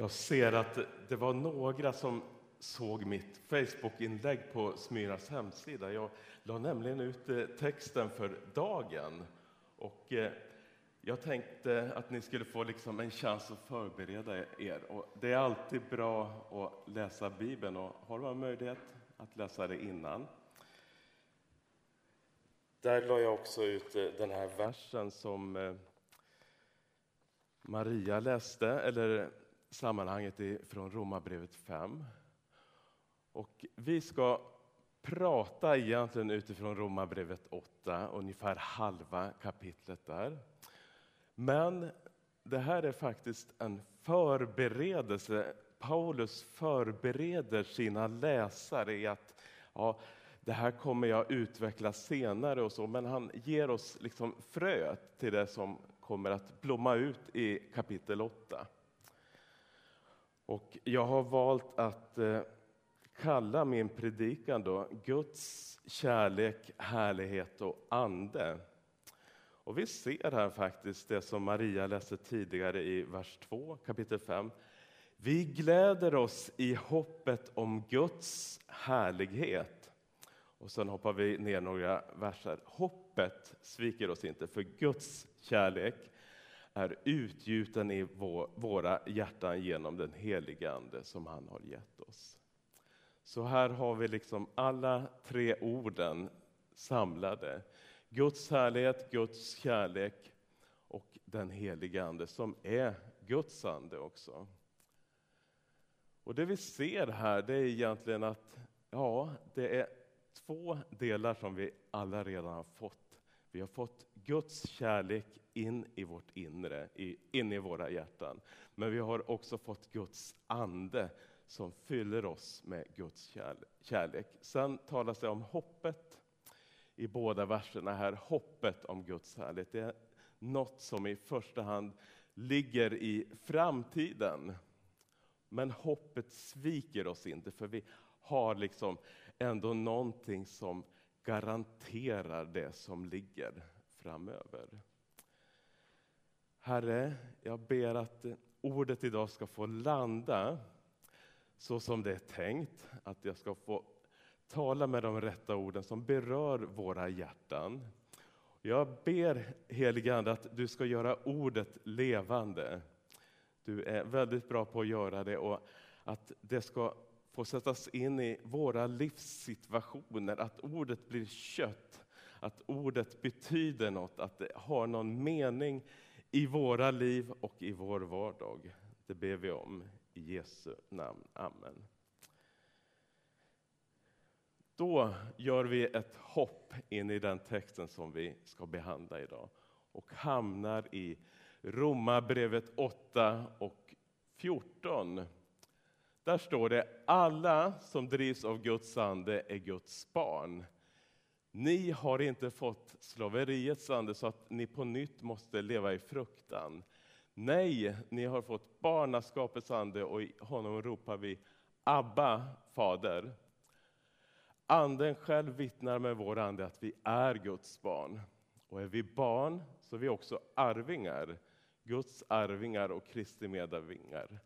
Jag ser att det var några som såg mitt Facebookinlägg på Smyras hemsida. Jag la nämligen ut eh, texten för dagen. Och eh, jag tänkte att ni skulle få liksom en chans att förbereda er. Och det är alltid bra att läsa Bibeln och har man möjlighet att läsa det innan. Där la jag också ut eh, den här versen som Maria läste, eller sammanhanget från Romarbrevet 5. Och vi ska prata egentligen utifrån Romarbrevet 8, ungefär halva kapitlet där. Men det här är faktiskt en förberedelse. Paulus förbereder sina läsare i att ja, det här kommer jag utveckla senare och så, men han ger oss liksom fröet till det som kommer att blomma ut i kapitel 8. Och jag har valt att eh, kalla min predikan då Guds kärlek, härlighet och ande. Och vi ser här faktiskt det som Maria läste tidigare i vers 2, kapitel 5. Vi gläder oss i hoppet om Guds härlighet. Och sen hoppar vi ner några verser. Hoppet sviker oss inte, för Guds kärlek är utgjuten i våra hjärtan genom den heliga Ande som han har gett oss. Så här har vi liksom alla tre orden samlade. Guds härlighet, Guds kärlek och den heliga Ande som är Guds ande också. Och det vi ser här det är egentligen att ja, det är två delar som vi alla redan har fått. Vi har fått Guds kärlek in i vårt inre, in i våra hjärtan. Men vi har också fått Guds ande som fyller oss med Guds kärlek. Sen talas det om hoppet i båda verserna här. Hoppet om Guds härlighet. Det är något som i första hand ligger i framtiden. Men hoppet sviker oss inte, för vi har liksom ändå någonting som garanterar det som ligger framöver. Herre, jag ber att ordet idag ska få landa så som det är tänkt, att jag ska få tala med de rätta orden som berör våra hjärtan. Jag ber helige Ande att du ska göra ordet levande. Du är väldigt bra på att göra det och att det ska få sättas in i våra livssituationer, att ordet blir kött, att ordet betyder något, att det har någon mening i våra liv och i vår vardag. Det ber vi om i Jesu namn. Amen. Då gör vi ett hopp in i den texten som vi ska behandla idag och hamnar i Romarbrevet 8 och 14. Där står det alla som drivs av Guds ande är Guds barn. Ni har inte fått slaveriets ande så att ni på nytt måste leva i fruktan. Nej, ni har fått barnaskapets ande och i honom ropar vi Abba, Fader. Anden själv vittnar med vår ande att vi är Guds barn. Och är vi barn så är vi också arvingar, Guds arvingar och Kristi medarvingar.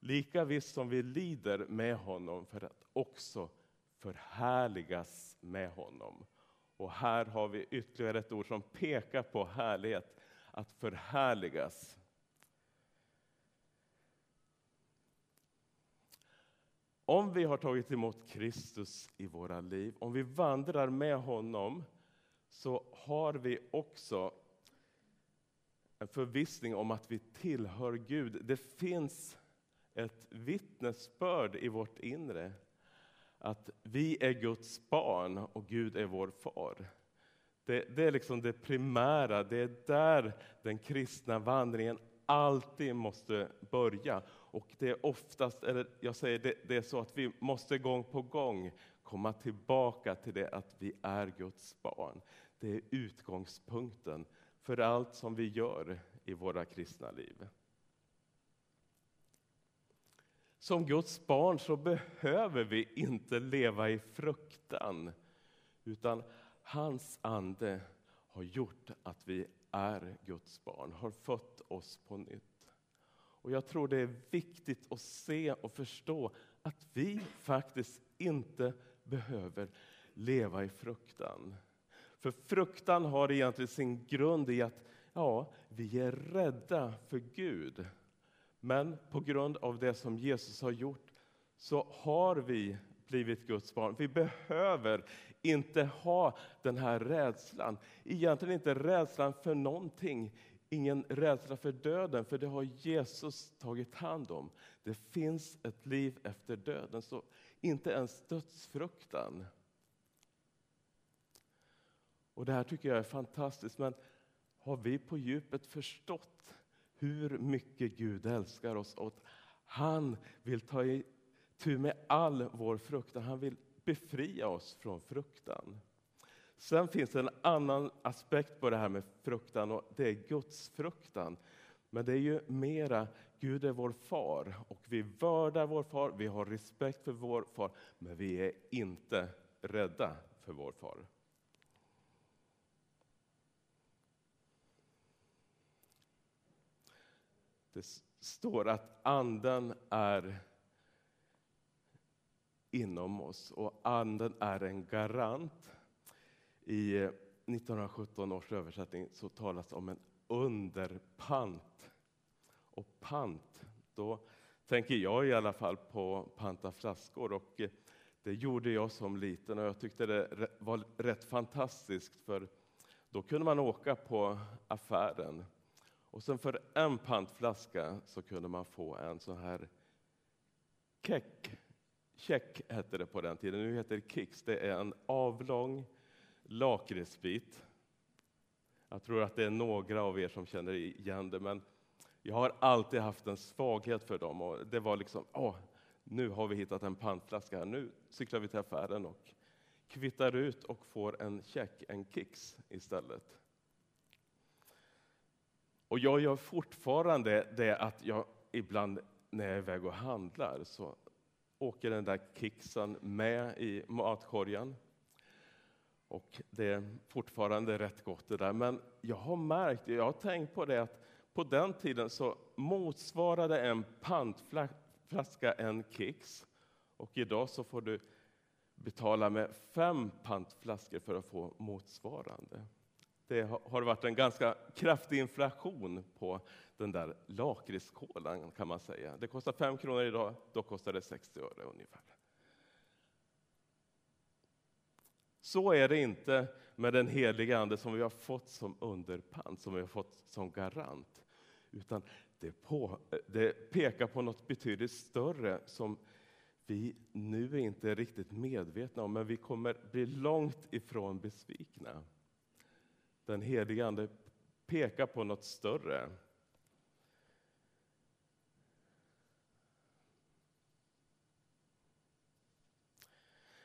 Lika visst som vi lider med honom för att också förhärligas med honom. Och här har vi ytterligare ett ord som pekar på härlighet, att förhärligas. Om vi har tagit emot Kristus i våra liv, om vi vandrar med honom, så har vi också en förvissning om att vi tillhör Gud. Det finns ett vittnesbörd i vårt inre att vi är Guds barn och Gud är vår far. Det, det, är liksom det primära, det är där den kristna vandringen alltid måste börja. Och det är oftast, eller jag säger det, det är så att vi måste gång på gång komma tillbaka till det att vi är Guds barn. Det är utgångspunkten för allt som vi gör i våra kristna liv. Som Guds barn så behöver vi inte leva i fruktan, utan hans ande har gjort att vi är Guds barn, har fött oss på nytt. Och jag tror det är viktigt att se och förstå att vi faktiskt inte behöver leva i fruktan. För fruktan har egentligen sin grund i att ja, vi är rädda för Gud. Men på grund av det som Jesus har gjort så har vi blivit Guds barn. Vi behöver inte ha den här rädslan. Egentligen inte rädslan för någonting. Ingen rädsla för döden, för det har Jesus tagit hand om. Det finns ett liv efter döden, så inte ens dödsfruktan. Och Det här tycker jag är fantastiskt, men har vi på djupet förstått hur mycket Gud älskar oss och han vill ta itu med all vår fruktan. Han vill befria oss från fruktan. Sen finns det en annan aspekt på det här med fruktan och det är Guds fruktan. Men det är ju mera, Gud är vår far och vi vördar vår far, vi har respekt för vår far, men vi är inte rädda för vår far. Det står att anden är inom oss och anden är en garant. I eh, 1917 års översättning så talas det om en underpant. Och pant, då tänker jag i alla fall på panta flaskor. Och eh, det gjorde jag som liten och jag tyckte det var rätt fantastiskt för då kunde man åka på affären och sen för en pantflaska så kunde man få en sån här keck. Check hette det på den tiden, nu heter det Kicks. Det är en avlång lakritsbit. Jag tror att det är några av er som känner igen det, men jag har alltid haft en svaghet för dem. Och det var liksom, åh, nu har vi hittat en pantflaska här. Nu cyklar vi till affären och kvittar ut och får en check, en Kicks istället. Och jag gör fortfarande det att jag ibland när jag är iväg och handlar så åker den där kicksen med i matkorgen. Och det är fortfarande rätt gott det där. Men jag har märkt, jag har tänkt på det att på den tiden så motsvarade en pantflaska en kicks. Och idag så får du betala med fem pantflaskor för att få motsvarande det har varit en ganska kraftig inflation på den där lakritskolan kan man säga. Det kostar 5 kronor idag, då kostar det 60 öre ungefär. Så är det inte med den heliga Ande som vi har fått som underpant, som vi har fått som garant. Utan det, på, det pekar på något betydligt större som vi nu inte är riktigt medvetna om, men vi kommer bli långt ifrån besvikna den helige Ande pekar på något större.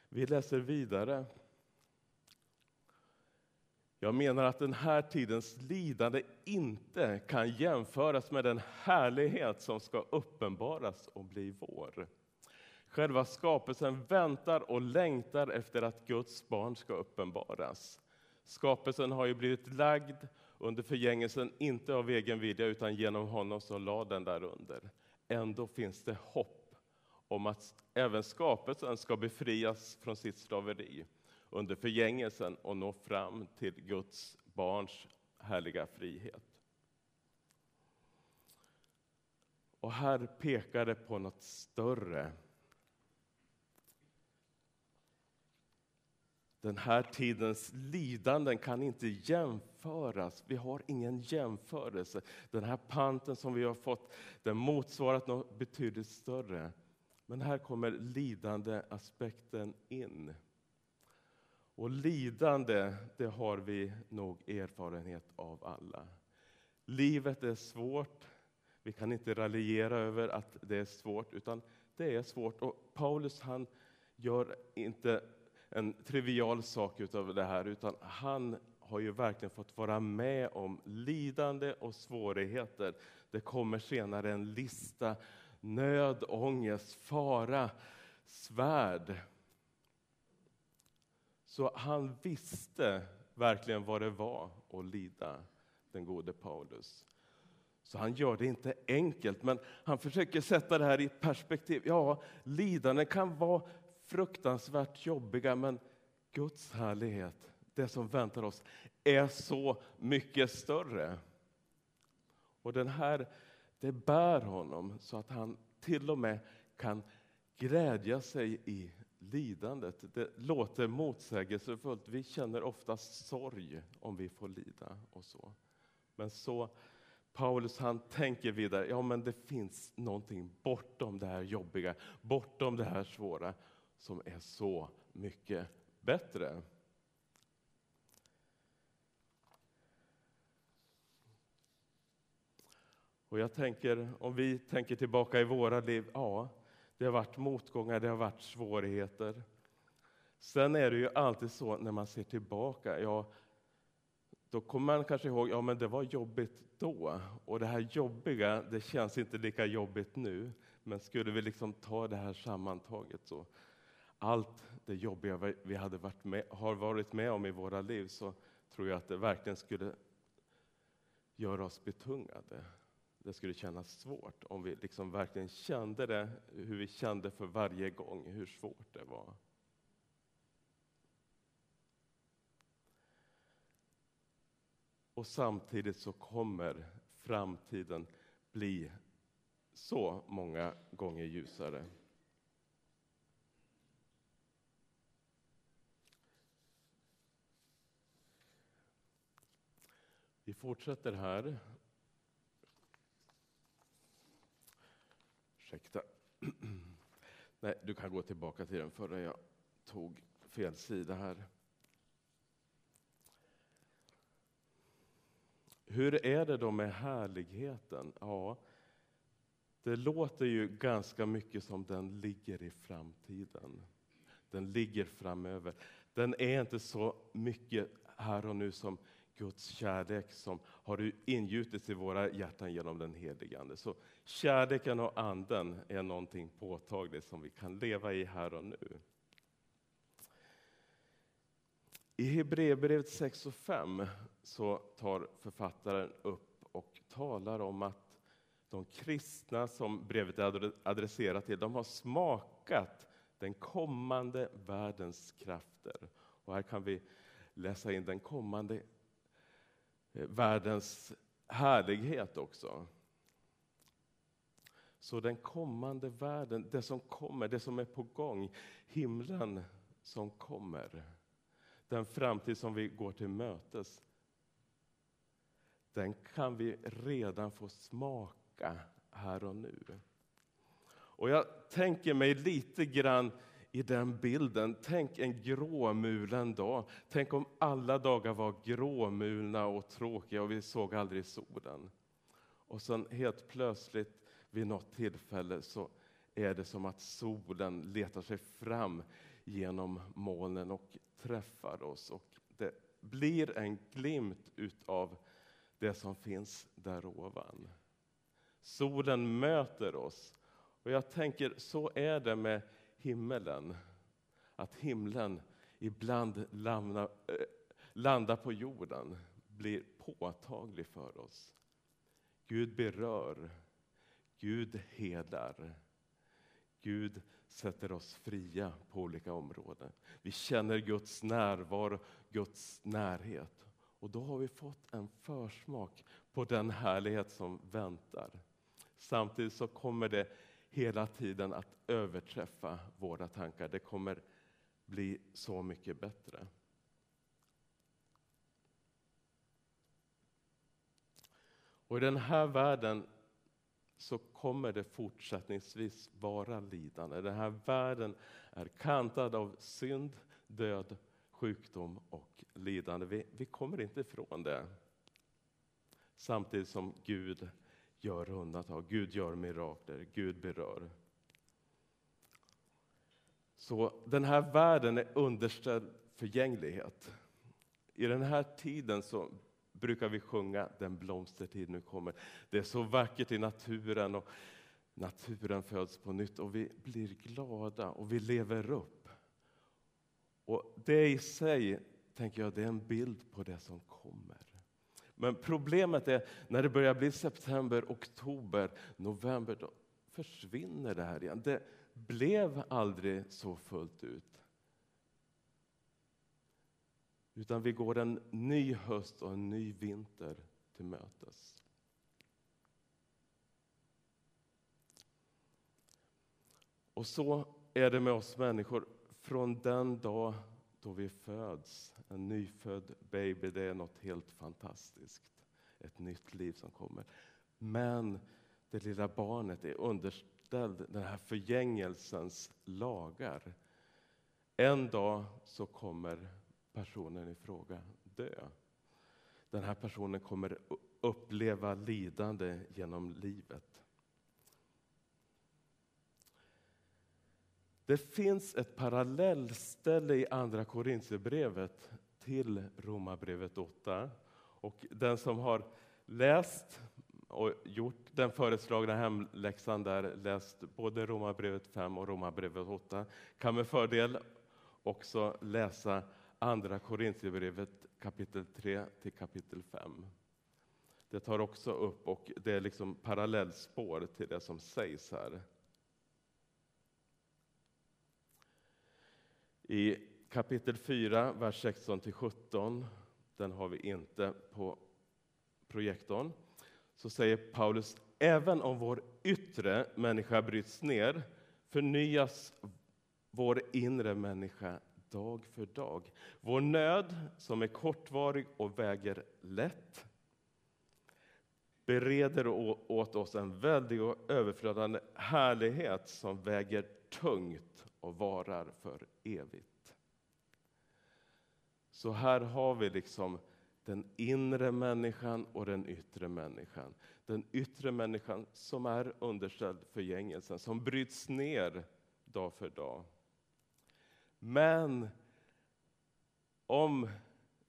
Vi läser vidare. Jag menar att den här tidens lidande inte kan jämföras med den härlighet som ska uppenbaras och bli vår. Själva skapelsen väntar och längtar efter att Guds barn ska uppenbaras. Skapelsen har ju blivit lagd under förgängelsen, inte av egen vilja, utan genom honom som lade den där under. Ändå finns det hopp om att även skapelsen ska befrias från sitt slaveri under förgängelsen och nå fram till Guds barns härliga frihet. Och här pekar det på något större Den här tidens lidanden kan inte jämföras. Vi har ingen jämförelse. Den här panten som vi har fått, den motsvarar något betydligt större. Men här kommer lidandeaspekten in. Och lidande, det har vi nog erfarenhet av alla. Livet är svårt. Vi kan inte raljera över att det är svårt, utan det är svårt. Och Paulus han gör inte en trivial sak utav det här, utan han har ju verkligen fått vara med om lidande och svårigheter. Det kommer senare en lista, nöd, ångest, fara, svärd. Så han visste verkligen vad det var att lida, den gode Paulus. Så han gör det inte enkelt, men han försöker sätta det här i perspektiv. Ja, lidande kan vara fruktansvärt jobbiga, men Guds härlighet, det som väntar oss, är så mycket större. Och den här, det bär honom så att han till och med kan glädja sig i lidandet. Det låter motsägelsefullt. Vi känner ofta sorg om vi får lida och så. Men så Paulus han tänker vidare, ja men det finns någonting bortom det här jobbiga, bortom det här svåra, som är så mycket bättre. Och jag tänker, om vi tänker tillbaka i våra liv, ja, det har varit motgångar, det har varit svårigheter. Sen är det ju alltid så när man ser tillbaka, ja, då kommer man kanske ihåg, ja men det var jobbigt då. Och det här jobbiga, det känns inte lika jobbigt nu. Men skulle vi liksom ta det här sammantaget så, allt det jobbiga vi hade varit med, har varit med om i våra liv, så tror jag att det verkligen skulle göra oss betungade. Det skulle kännas svårt om vi liksom verkligen kände det, hur vi kände för varje gång, hur svårt det var. Och samtidigt så kommer framtiden bli så många gånger ljusare. Vi fortsätter här. Ursäkta. Nej, du kan gå tillbaka till den förra. Jag tog fel sida här. Hur är det då med härligheten? Ja, det låter ju ganska mycket som den ligger i framtiden. Den ligger framöver. Den är inte så mycket här och nu som Guds kärlek som har ingjutits i våra hjärtan genom den helige Ande. Så kärleken och anden är någonting påtagligt som vi kan leva i här och nu. I Hebreerbrevet 6 och 5 så tar författaren upp och talar om att de kristna som brevet är adresserat till, de har smakat den kommande världens krafter. Och här kan vi läsa in den kommande Eh, världens härlighet också. Så den kommande världen, det som kommer, det som är på gång, himlen som kommer den framtid som vi går till mötes, den kan vi redan få smaka här och nu. Och jag tänker mig lite grann i den bilden. Tänk en gråmulen dag. Tänk om alla dagar var gråmulna och tråkiga och vi såg aldrig solen. Och sen helt plötsligt vid något tillfälle så är det som att solen letar sig fram genom molnen och träffar oss. Och det blir en glimt utav det som finns där ovan. Solen möter oss. Och jag tänker, så är det med himmelen. Att himlen ibland landar, eh, landar på jorden, blir påtaglig för oss. Gud berör, Gud hedar. Gud sätter oss fria på olika områden. Vi känner Guds närvaro, Guds närhet. Och då har vi fått en försmak på den härlighet som väntar. Samtidigt så kommer det hela tiden att överträffa våra tankar. Det kommer bli så mycket bättre. Och i den här världen så kommer det fortsättningsvis vara lidande. Den här världen är kantad av synd, död, sjukdom och lidande. Vi, vi kommer inte ifrån det. Samtidigt som Gud gör undantag, Gud gör mirakler, Gud berör. Så den här världen är underställd förgänglighet. I den här tiden så brukar vi sjunga Den blomstertid nu kommer. Det är så vackert i naturen och naturen föds på nytt och vi blir glada och vi lever upp. Och det i sig, tänker jag, det är en bild på det som kommer. Men problemet är när det börjar bli september, oktober, november, då försvinner det här igen. Det blev aldrig så fullt ut. Utan vi går en ny höst och en ny vinter till mötes. Och så är det med oss människor från den dag då vi föds. En nyfödd baby, det är något helt fantastiskt. Ett nytt liv som kommer. Men det lilla barnet är underställd den här förgängelsens lagar. En dag så kommer personen i fråga dö. Den här personen kommer uppleva lidande genom livet. Det finns ett parallellställe i Andra Korintierbrevet till Romarbrevet 8. Och den som har läst och gjort den föreslagna hemläxan där, läst både Romarbrevet 5 och Romarbrevet 8, kan med fördel också läsa Andra Korintierbrevet kapitel 3 till kapitel 5. Det tar också upp, och det är liksom parallellspår till det som sägs här. I kapitel 4, vers 16-17, den har vi inte på projektorn, så säger Paulus, även om vår yttre människa bryts ner förnyas vår inre människa dag för dag. Vår nöd, som är kortvarig och väger lätt, bereder åt oss en väldig och överflödande härlighet som väger tungt och varar för evigt. Så här har vi liksom den inre människan och den yttre människan. Den yttre människan som är underställd förgängelsen, som bryts ner dag för dag. Men om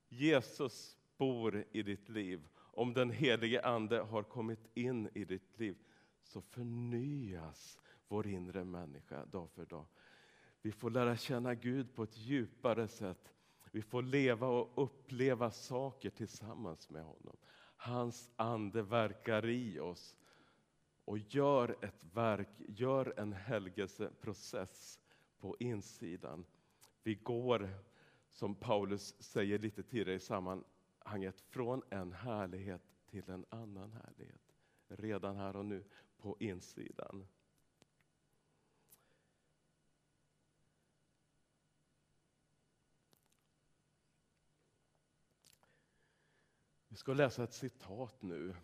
Jesus bor i ditt liv, om den helige Ande har kommit in i ditt liv, så förnyas vår inre människa dag för dag. Vi får lära känna Gud på ett djupare sätt. Vi får leva och uppleva saker tillsammans med honom. Hans ande verkar i oss och gör ett verk, gör en helgelseprocess på insidan. Vi går, som Paulus säger lite tidigare i sammanhanget, från en härlighet till en annan härlighet. Redan här och nu på insidan. Jag ska läsa ett citat nu.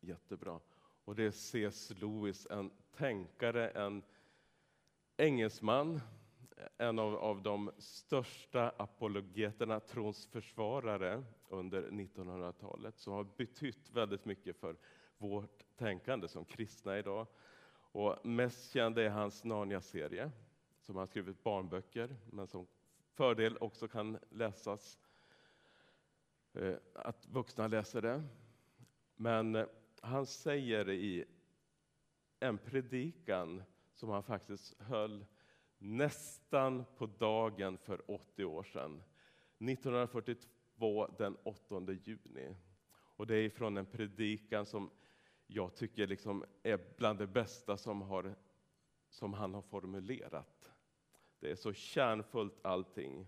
Jättebra. Och det är C.S. Lewis, en tänkare, en engelsman, en av, av de största apologeterna, trons försvarare under 1900-talet, som har betytt väldigt mycket för vårt tänkande som kristna idag. Och mest känd är hans Narnia-serie, som han har skrivit barnböcker, men som fördel också kan läsas Eh, att vuxna läser det. Men eh, han säger i en predikan som han faktiskt höll nästan på dagen för 80 år sedan, 1942 den 8 juni. Och det är från en predikan som jag tycker liksom är bland det bästa som, har, som han har formulerat. Det är så kärnfullt allting.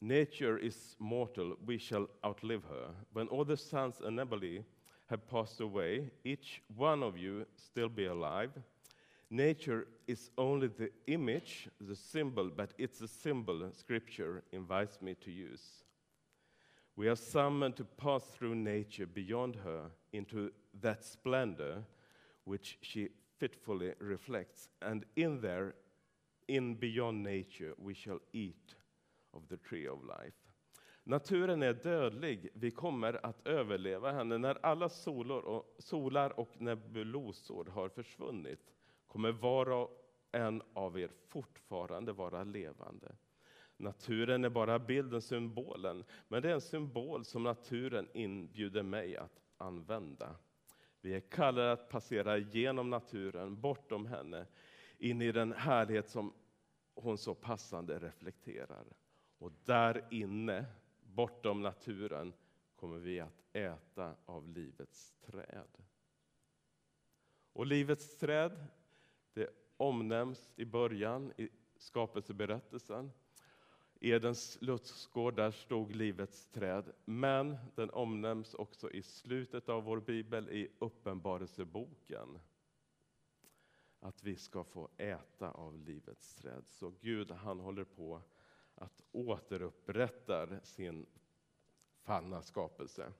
Nature is mortal, we shall outlive her. When all the sons and Nebali have passed away, each one of you still be alive. Nature is only the image, the symbol, but it's a symbol Scripture invites me to use. We are summoned to pass through nature beyond her into that splendor which she fitfully reflects, and in there, in beyond nature, we shall eat of the tree of life. Naturen är dödlig, vi kommer att överleva henne. När alla solor och, solar och nebulosor har försvunnit kommer var och en av er fortfarande vara levande. Naturen är bara bilden, symbolen, men det är en symbol som naturen inbjuder mig att använda. Vi är kallade att passera genom naturen, bortom henne, in i den härlighet som hon så passande reflekterar. Och där inne bortom naturen kommer vi att äta av livets träd. Och livets träd, det omnämns i början i skapelseberättelsen. Edens lustgård, där stod livets träd. Men den omnämns också i slutet av vår bibel, i Uppenbarelseboken. Att vi ska få äta av livets träd. Så Gud, han håller på att återupprätta sin fallna skapelse.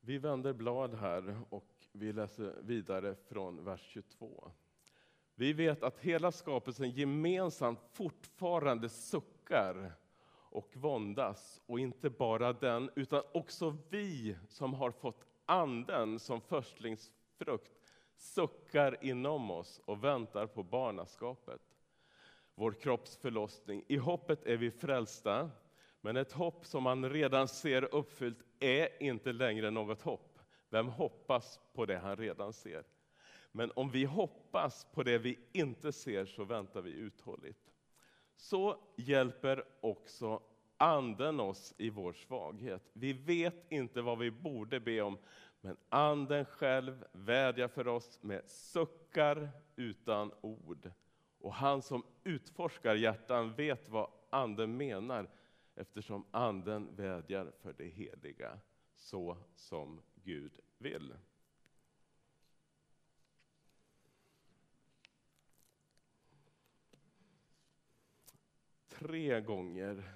Vi vänder blad här och vi läser vidare från vers 22. Vi vet att hela skapelsen gemensamt fortfarande suckar och våndas. Och inte bara den, utan också vi som har fått Anden som förstlingsfrukt suckar inom oss och väntar på barnaskapet. Vår kropps förlossning. I hoppet är vi frälsta, men ett hopp som man redan ser uppfyllt är inte längre något hopp. Vem hoppas på det han redan ser? Men om vi hoppas på det vi inte ser så väntar vi uthålligt. Så hjälper också Anden oss i vår svaghet. Vi vet inte vad vi borde be om, men Anden själv vädjar för oss med suckar utan ord. Och han som utforskar hjärtan vet vad Anden menar eftersom Anden vädjar för det heliga så som Gud vill. Tre gånger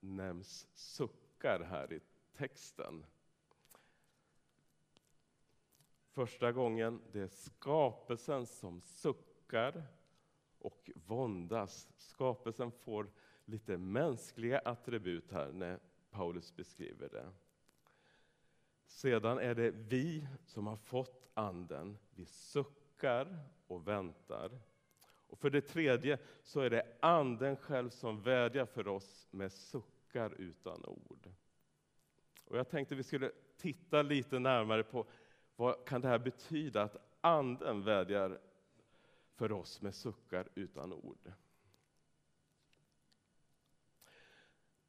nämns suckar här i texten. Första gången det är skapelsen som suckar och våndas. Skapelsen får lite mänskliga attribut här när Paulus beskriver det. Sedan är det vi som har fått Anden. Vi suckar och väntar. Och för det tredje så är det Anden själv som vädjar för oss med suckar utan ord. Och jag tänkte vi skulle titta lite närmare på vad kan det här betyda att Anden vädjar för oss med suckar utan ord.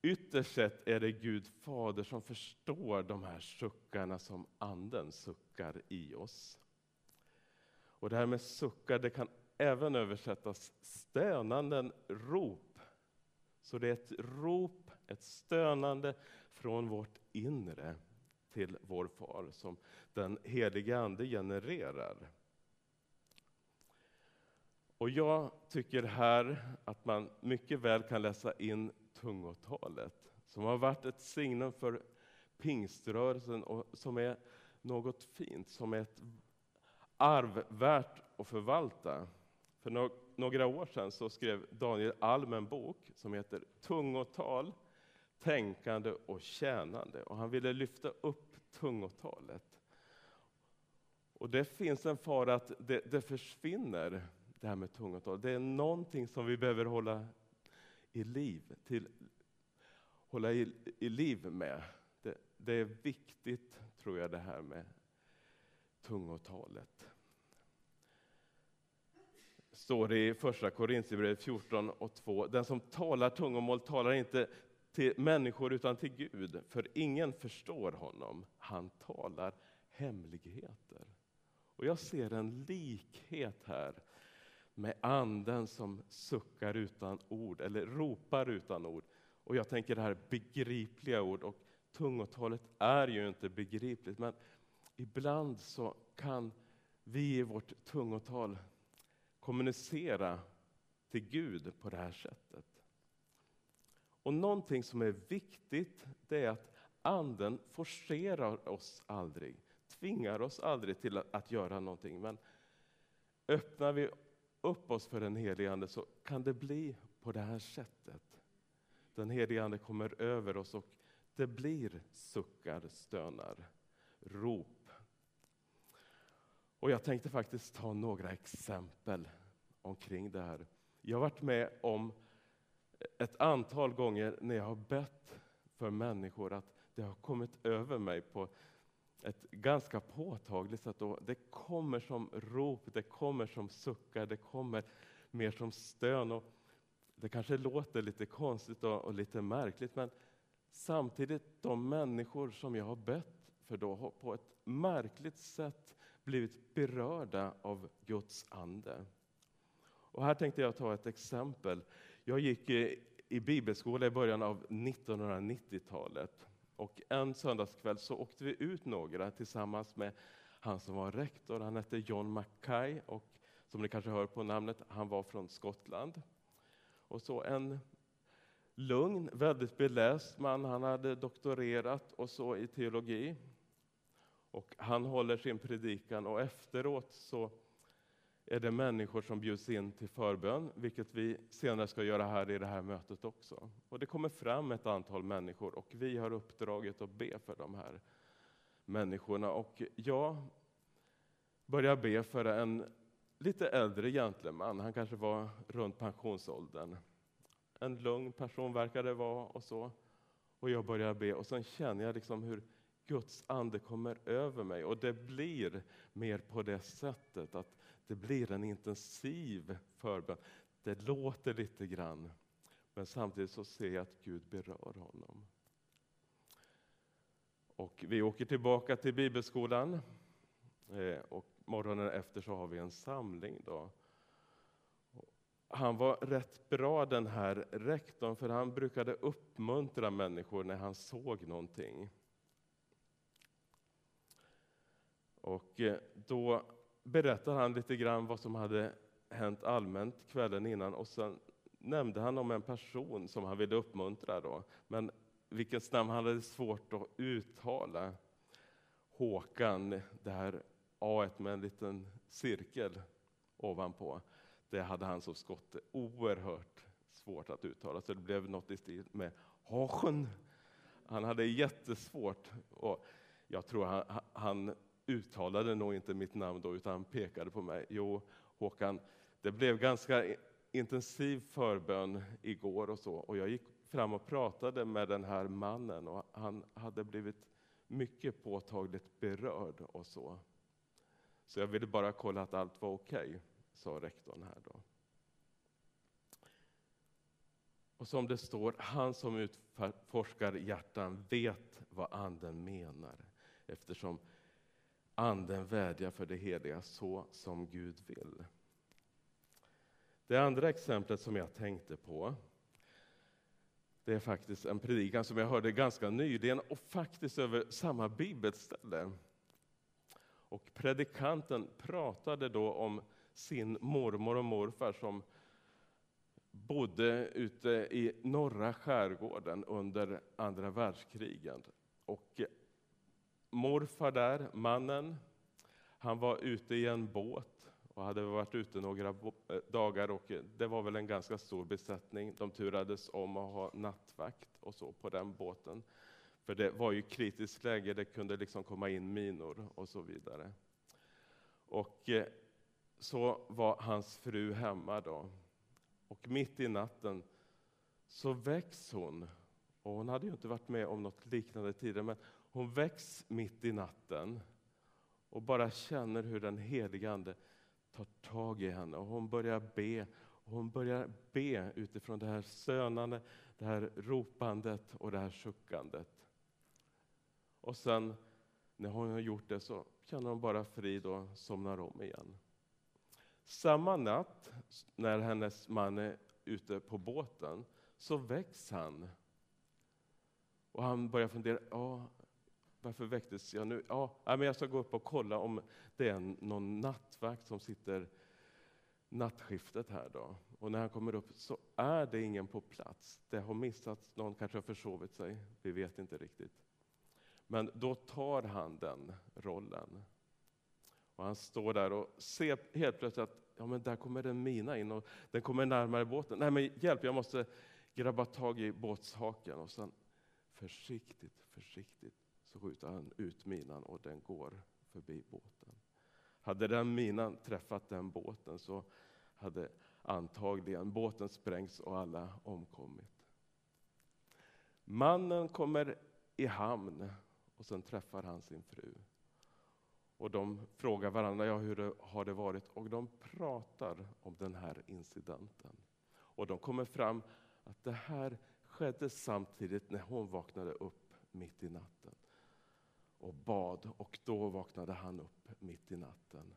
Ytterst sett är det Gud fader som förstår de här suckarna som Anden suckar i oss. Och det här med suckar det kan även översättas stönanden rop. Så det är ett rop, ett stönande från vårt inre till vår far som den heliga Ande genererar. Och jag tycker här att man mycket väl kan läsa in tungotalet som har varit ett signum för pingströrelsen och som är något fint, som är ett arv värt att förvalta. För några år sedan så skrev Daniel Alm en bok som heter Tungotal, tänkande och tjänande. Och han ville lyfta upp tungotalet. Och det finns en fara att det, det försvinner, det här med tungotal. Det är någonting som vi behöver hålla i liv, till, hålla i, i liv med. Det, det är viktigt, tror jag, det här med tungotalet står det i Första Korintierbrevet 14 och 2. Den som talar tungomål talar inte till människor utan till Gud, för ingen förstår honom. Han talar hemligheter. Och jag ser en likhet här med anden som suckar utan ord, eller ropar utan ord. Och jag tänker det här begripliga ord, och tungotalet är ju inte begripligt, men ibland så kan vi i vårt tungotal kommunicera till Gud på det här sättet. Och någonting som är viktigt, det är att Anden forcerar oss aldrig, tvingar oss aldrig till att göra någonting. Men öppnar vi upp oss för den helige Ande så kan det bli på det här sättet. Den helige Ande kommer över oss och det blir suckar, stönar, rop och jag tänkte faktiskt ta några exempel omkring det här. Jag har varit med om ett antal gånger när jag har bett för människor att det har kommit över mig på ett ganska påtagligt sätt. Och det kommer som rop, det kommer som suckar, det kommer mer som stön. Och det kanske låter lite konstigt och, och lite märkligt, men samtidigt de människor som jag har bett för då har på ett märkligt sätt blivit berörda av Guds ande. Och här tänkte jag ta ett exempel. Jag gick i, bibelskola i början av 1990-talet. Och en söndagskväll så åkte vi ut några tillsammans med han som var rektor. Han hette John Mackay och som ni kanske hör på namnet, han var från Skottland. Och så en lugn, väldigt beläst man. Han hade doktorerat och så i teologi. Och han håller sin predikan och efteråt så är det människor som bjuds in till förbön, vilket vi senare ska göra här i det här mötet också. Och det kommer fram ett antal människor och vi har uppdraget att be för de här människorna. Och jag börjar be för en lite äldre gentleman, han kanske var runt pensionsåldern. En lugn person verkar det vara och så. Och jag börjar be och sen känner jag liksom hur Guds ande kommer över mig och det blir mer på det sättet att det blir en intensiv förbön. Det låter lite grann, men samtidigt så ser jag att Gud berör honom. Och vi åker tillbaka till bibelskolan eh, och morgonen efter så har vi en samling. Då. Han var rätt bra den här rektorn för han brukade uppmuntra människor när han såg någonting. Och eh, då berättade han lite grann vad som hade hänt allmänt kvällen innan och sen nämnde han om en person som han ville uppmuntra då, men vilket namn han hade svårt att uttala. Håkan, det här A med en liten cirkel ovanpå, det hade han som skotte oerhört svårt att uttala, så det blev något i stil med Hachen. Han hade jättesvårt, och jag tror han, han uttalade nog inte mitt namn då, utan han pekade på mig. Jo, Håkan, det blev ganska intensiv förbön igår och så, och jag gick fram och pratade med den här mannen och han hade blivit mycket påtagligt berörd och så. Så jag ville bara kolla att allt var okej, okay, sa rektorn här då. Och som det står, han som utforskar hjärtan vet vad anden menar eftersom anden vädjar för det heliga så som Gud vill. Det andra exemplet som jag tänkte på det är faktiskt en predikan som jag hörde ganska nyligen och faktiskt över samma bibelställe. Och predikanten pratade då om sin mormor och morfar som bodde ute i norra skärgården under andra världskriget. Och morfar där, mannen, han var ute i en båt och hade varit ute några eh, dagar och eh, det var väl en ganska stor besättning. De turades om att ha nattvakt och så på den båten. För det var ju kritiskt läge, det kunde liksom komma in minor och så vidare. Och eh, så var hans fru hemma då. Och mitt i natten så väcks hon. Och hon hade ju inte varit med om något liknande tidigare, men hon väcks mitt i natten och bara känner hur den helige Ande tar tag i henne och hon börjar be. Och hon börjar be utifrån det här sönande, det här ropandet och det här suckandet. Och sen när hon har gjort det så känner hon bara frid och somnar om igen. Samma natt när hennes man är ute på båten så väcks han. Och han börjar fundera, ja, varför väcktes jag nu? Ja, men jag ska gå upp och kolla om det är någon nattvakt som sitter nattskiftet här då. Och när han kommer upp så är det ingen på plats. Det har missats, någon kanske har försovit sig, vi vet inte riktigt. Men då tar han den rollen. Och han står där och ser helt plötsligt att ja, men där kommer den mina in och den kommer närmare båten. Nej men hjälp, jag måste grabba tag i båtshaken och sen försiktigt, försiktigt så skjuter han ut minan och den går förbi båten. Hade den minan träffat den båten så hade antagligen båten sprängts och alla omkommit. Mannen kommer i hamn och sen träffar han sin fru. Och de frågar varandra, ja, hur har det varit? Och de pratar om den här incidenten. Och de kommer fram att det här skedde samtidigt när hon vaknade upp mitt i natten och bad och då vaknade han upp mitt i natten.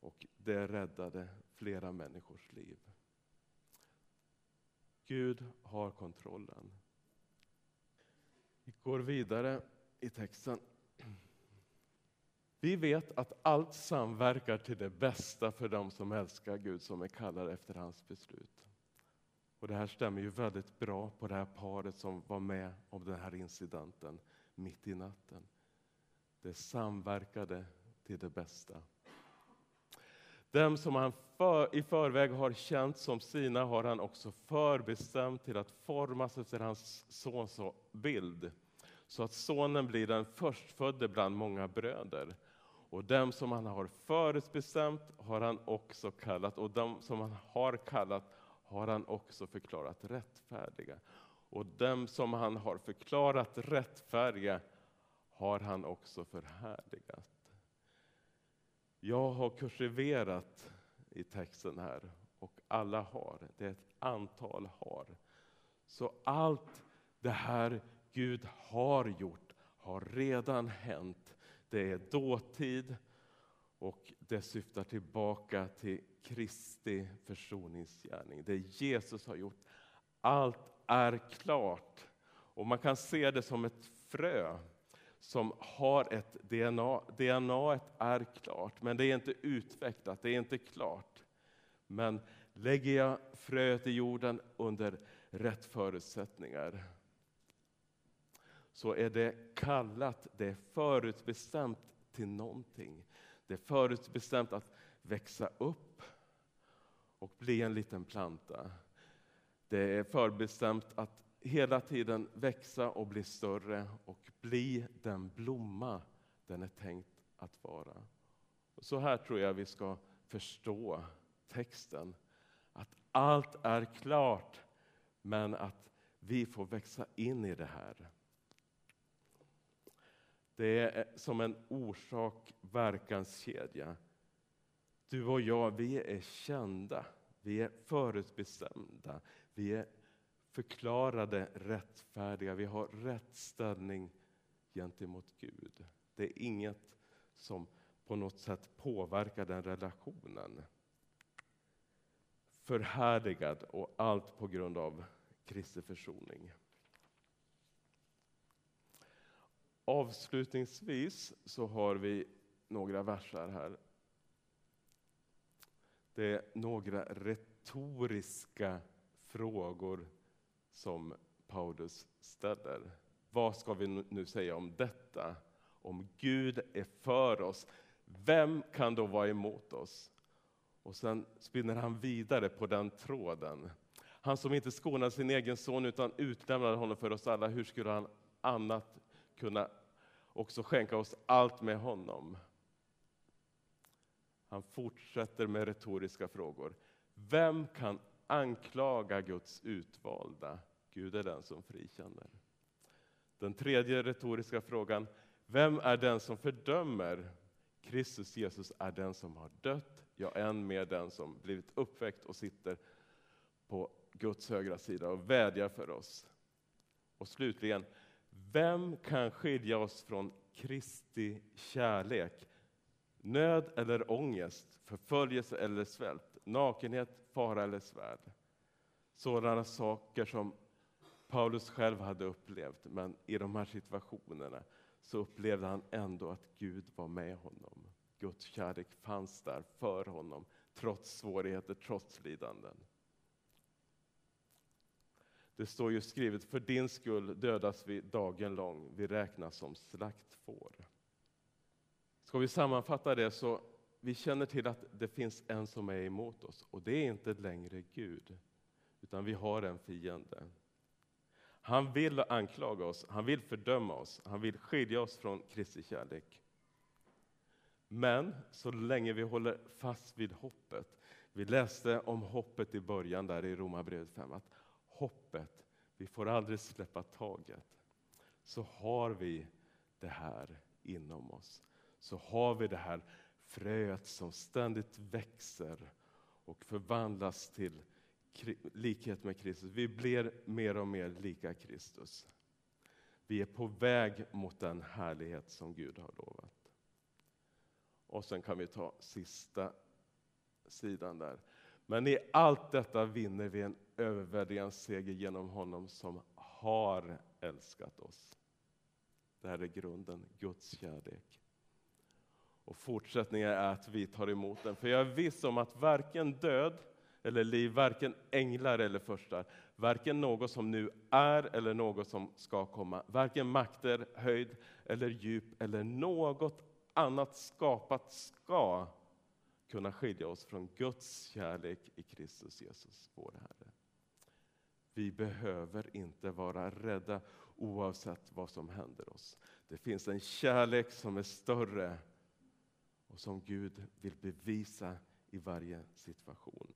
Och det räddade flera människors liv. Gud har kontrollen. Vi går vidare i texten. Vi vet att allt samverkar till det bästa för dem som älskar Gud, som är kallade efter hans beslut. Och Det här stämmer ju väldigt bra på det här paret som var med om den här incidenten mitt i natten. Det samverkade till det bästa. Dem som han för, i förväg har känt som sina har han också förbestämt till att formas efter hans sons bild så att sonen blir den förstfödde bland många bröder. Och dem som han har förutbestämt har han också kallat, och dem som han har kallat har han också förklarat rättfärdiga. Och dem som han har förklarat rättfärdiga har han också förhärligat. Jag har kursiverat i texten här och alla har. Det är ett antal har. Så allt det här Gud har gjort har redan hänt. Det är dåtid och det syftar tillbaka till Kristi försoningsgärning. Det Jesus har gjort. Allt är klart. Och man kan se det som ett frö som har ett DNA. DNA är klart, men det är inte utvecklat, det är inte klart. Men lägger jag fröet i jorden under rätt förutsättningar så är det kallat, det är förutbestämt till någonting. Det är förutbestämt att växa upp och bli en liten planta. Det är förbestämt att hela tiden växa och bli större och bli den blomma den är tänkt att vara. Så här tror jag vi ska förstå texten. Att allt är klart, men att vi får växa in i det här. Det är som en orsak-verkanskedja. Du och jag, vi är kända, vi är förutbestämda, vi är förklarade rättfärdiga. Vi har rätt ställning gentemot Gud. Det är inget som på något sätt påverkar den relationen. Förhärligad och allt på grund av Kristi försoning. Avslutningsvis så har vi några versar här. Det är några retoriska frågor som Paulus ställer. Vad ska vi nu säga om detta? Om Gud är för oss, vem kan då vara emot oss? Och sen spinner han vidare på den tråden. Han som inte skonade sin egen son utan utlämnade honom för oss alla, hur skulle han annat kunna också skänka oss allt med honom? Han fortsätter med retoriska frågor. Vem kan anklaga Guds utvalda? Gud är den som frikänner. Den tredje retoriska frågan, vem är den som fördömer? Kristus Jesus är den som har dött, ja, än mer den som blivit uppväckt och sitter på Guds högra sida och vädjar för oss. Och slutligen, vem kan skilja oss från Kristi kärlek? Nöd eller ångest, förföljelse eller svält, nakenhet, fara eller svärd. Sådana saker som Paulus själv hade upplevt, men i de här situationerna så upplevde han ändå att Gud var med honom. Guds kärlek fanns där för honom, trots svårigheter, trots lidanden. Det står ju skrivet, för din skull dödas vi dagen lång, vi räknas som slaktfår. Ska vi sammanfatta det så, vi känner till att det finns en som är emot oss, och det är inte längre Gud, utan vi har en fiende. Han vill anklaga oss, han vill fördöma oss, han vill skilja oss från Kristi kärlek. Men så länge vi håller fast vid hoppet, vi läste om hoppet i början där i Romarbrevet 5, att hoppet, vi får aldrig släppa taget. Så har vi det här inom oss. Så har vi det här fröet som ständigt växer och förvandlas till likhet med Kristus. Vi blir mer och mer lika Kristus. Vi är på väg mot den härlighet som Gud har lovat. Och sen kan vi ta sista sidan där. Men i allt detta vinner vi en överväldigande seger genom honom som har älskat oss. Det här är grunden, Guds kärlek. Och fortsättningen är att vi tar emot den. För jag är viss om att varken död eller liv, varken änglar eller första, varken något som nu är eller något som ska komma, varken makter, höjd eller djup eller något annat skapat ska kunna skilja oss från Guds kärlek i Kristus Jesus, vår Herre. Vi behöver inte vara rädda oavsett vad som händer oss. Det finns en kärlek som är större och som Gud vill bevisa i varje situation.